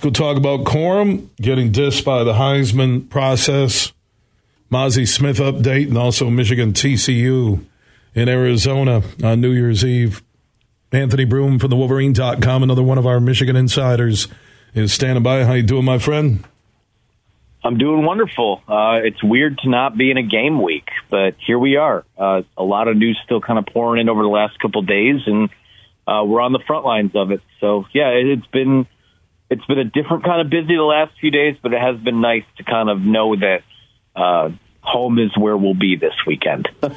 Go talk about Corum getting dissed by the Heisman process. Mazi Smith update and also Michigan TCU in Arizona on New Year's Eve. Anthony Broome from the Wolverine.com, another one of our Michigan insiders, is standing by. How you doing, my friend? I'm doing wonderful. Uh, it's weird to not be in a game week, but here we are. Uh, a lot of news still kind of pouring in over the last couple days, and uh, we're on the front lines of it. So, yeah, it's been it's been a different kind of busy the last few days, but it has been nice to kind of know that uh, home is where we'll be this weekend. All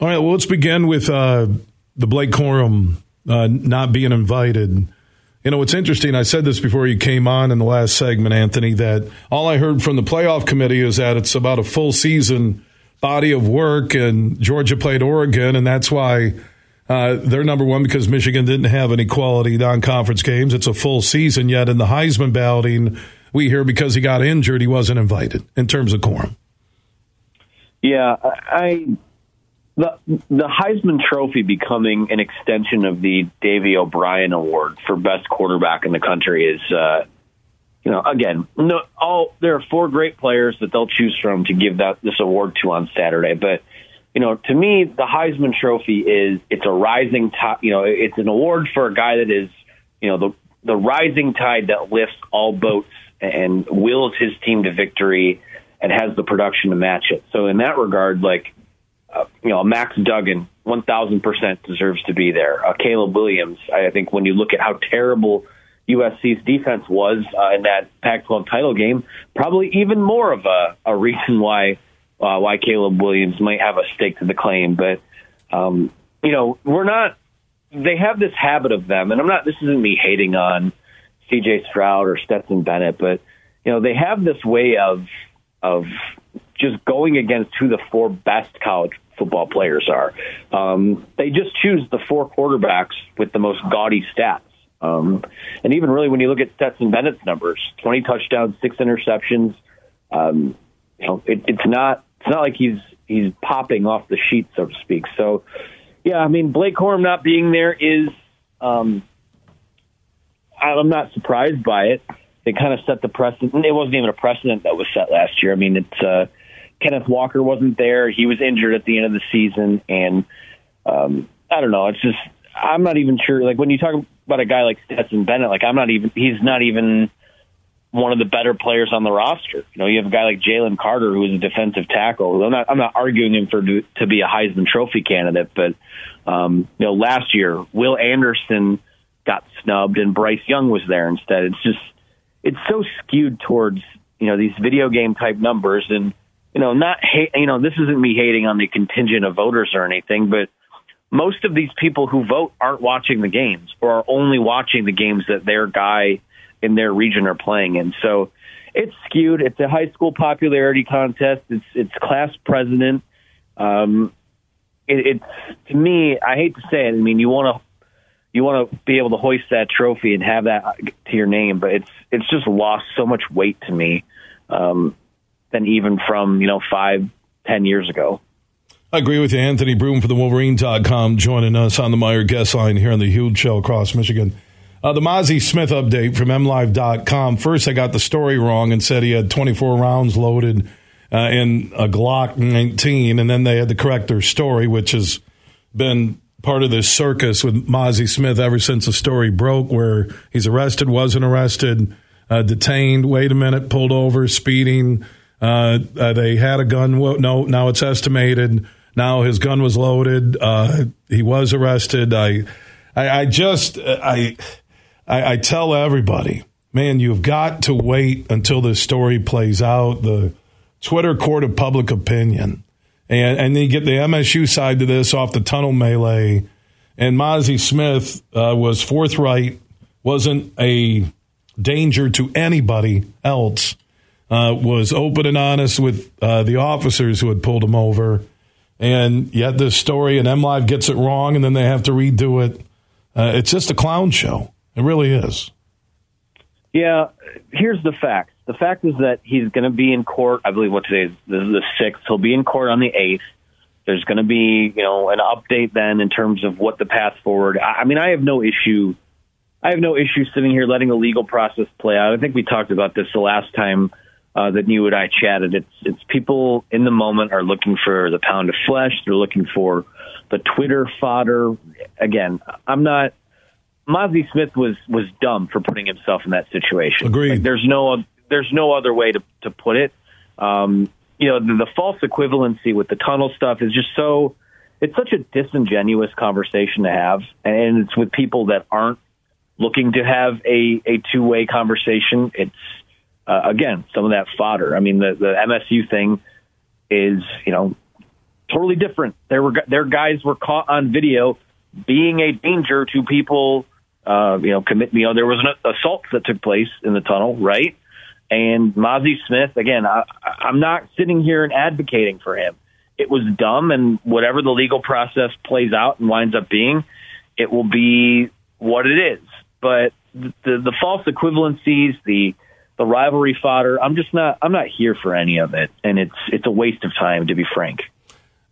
right, well, let's begin with uh, the Blake Corum uh, not being invited. You know, it's interesting. I said this before you came on in the last segment, Anthony, that all I heard from the playoff committee is that it's about a full season body of work, and Georgia played Oregon, and that's why uh, they're number one because Michigan didn't have any quality non-conference games. It's a full season yet. In the Heisman balloting, we hear because he got injured, he wasn't invited in terms of Corum. Yeah, I the the Heisman Trophy becoming an extension of the Davy O'Brien Award for best quarterback in the country is, uh, you know, again, no, all there are four great players that they'll choose from to give that this award to on Saturday, but you know, to me, the Heisman Trophy is it's a rising tide. You know, it's an award for a guy that is, you know, the the rising tide that lifts all boats and wills his team to victory and has the production to match it. So in that regard, like, uh, you know, Max Duggan, one thousand percent deserves to be there. Uh, Caleb Williams, I think when you look at how terrible USC's defense was uh, in that Pac-12 title game, probably even more of a, a reason why uh, why Caleb Williams might have a stake to the claim. But um, you know, we're not. They have this habit of them, and I'm not. This isn't me hating on C.J. Stroud or Stetson Bennett, but you know, they have this way of of just going against who the four best college football players are. Um, they just choose the four quarterbacks with the most gaudy stats. Um, and even really, when you look at Stetson Bennett's numbers, 20 touchdowns, six interceptions, um, you know, it, it's not it's not like he's he's popping off the sheet, so to speak. So, yeah, I mean, Blake Corum not being there is, um, I'm not surprised by it. It kind of set the precedent. It wasn't even a precedent that was set last year. I mean, it's uh, Kenneth Walker wasn't there. He was injured at the end of the season, and um, I don't know. It's just I'm not even sure. Like when you talk about a guy like Stetson Bennett, like I'm not even. He's not even one of the better players on the roster. You know, you have a guy like Jalen Carter who is a defensive tackle. I'm not I'm not arguing him for to be a Heisman Trophy candidate, but um, you know, last year Will Anderson got snubbed and Bryce Young was there instead. It's just it's so skewed towards you know these video game type numbers and you know not hate you know this isn't me hating on the contingent of voters or anything, but most of these people who vote aren't watching the games or are only watching the games that their guy in their region are playing in. So it's skewed. It's a high school popularity contest. It's it's class president. Um, it, it's to me. I hate to say it. I mean, you want to you want to be able to hoist that trophy and have that to your name, but it's it's just lost so much weight to me um, than even from you know five ten years ago. I agree with you, Anthony Broome for the Wolverine.com joining us on the Meijer guest line here on the Huge Show across Michigan. Uh, the Mazi Smith update from MLive.com. First, I got the story wrong and said he had 24 rounds loaded uh, in a Glock 19, and then they had to correct their story, which has been part of this circus with Mazi Smith ever since the story broke, where he's arrested, wasn't arrested, uh, detained, wait a minute, pulled over, speeding. Uh, uh, they had a gun. No, now it's estimated. Now his gun was loaded. Uh, he was arrested. I, I, I just, I I, I tell everybody, man, you've got to wait until this story plays out. The Twitter court of public opinion. And, and then you get the MSU side to this off the tunnel melee. And Mazi Smith uh, was forthright, wasn't a danger to anybody else, uh, was open and honest with uh, the officers who had pulled him over. And yet this story, and MLive gets it wrong, and then they have to redo it. Uh, it's just a clown show. It really is. Yeah, here's the fact. The fact is that he's going to be in court. I believe what today is. This is the sixth. He'll be in court on the eighth. There's going to be, you know, an update then in terms of what the path forward. I mean, I have no issue I have no issue sitting here letting the legal process play out. I think we talked about this the last time uh, that you and I chatted. It's it's people in the moment are looking for the pound of flesh. They're looking for the Twitter fodder. Again, I'm not. Mazi Smith was was dumb for putting himself in that situation. Agreed. Like, there's no there's no other way to to put it. Um, you know, the, the false equivalency with the tunnel stuff is just so. It's such a disingenuous conversation to have, and it's with people that aren't looking to have a, a two way conversation. It's uh, again some of that fodder. I mean, the the MSU thing is you know totally different. There were their guys were caught on video being a danger to people. Uh, you know, commit. You know, there was an assault that took place in the tunnel, right? And Mazi Smith, again, I, I'm not sitting here and advocating for him. It was dumb, and whatever the legal process plays out and winds up being, it will be what it is but the the false equivalencies, the the rivalry fodder, I'm just not I'm not here for any of it, and it's it's a waste of time to be frank.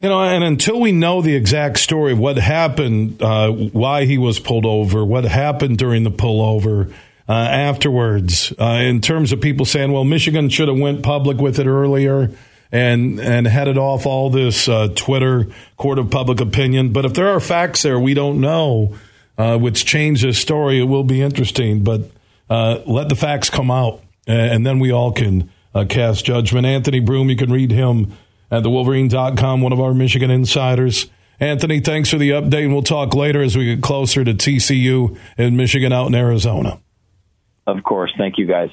You know, and until we know the exact story of what happened, uh, why he was pulled over, what happened during the pullover uh, afterwards, uh, in terms of people saying, "Well, Michigan should have went public with it earlier." And and headed off all this uh, Twitter court of public opinion. But if there are facts there we don't know, uh, which changed the story. It will be interesting, but uh, let the facts come out, and then we all can uh, cast judgment. Anthony Broome, you can read him at thewolverine.com, one of our Michigan insiders. Anthony, thanks for the update, and we'll talk later as we get closer to TCU in Michigan out in Arizona. Of course. Thank you, guys.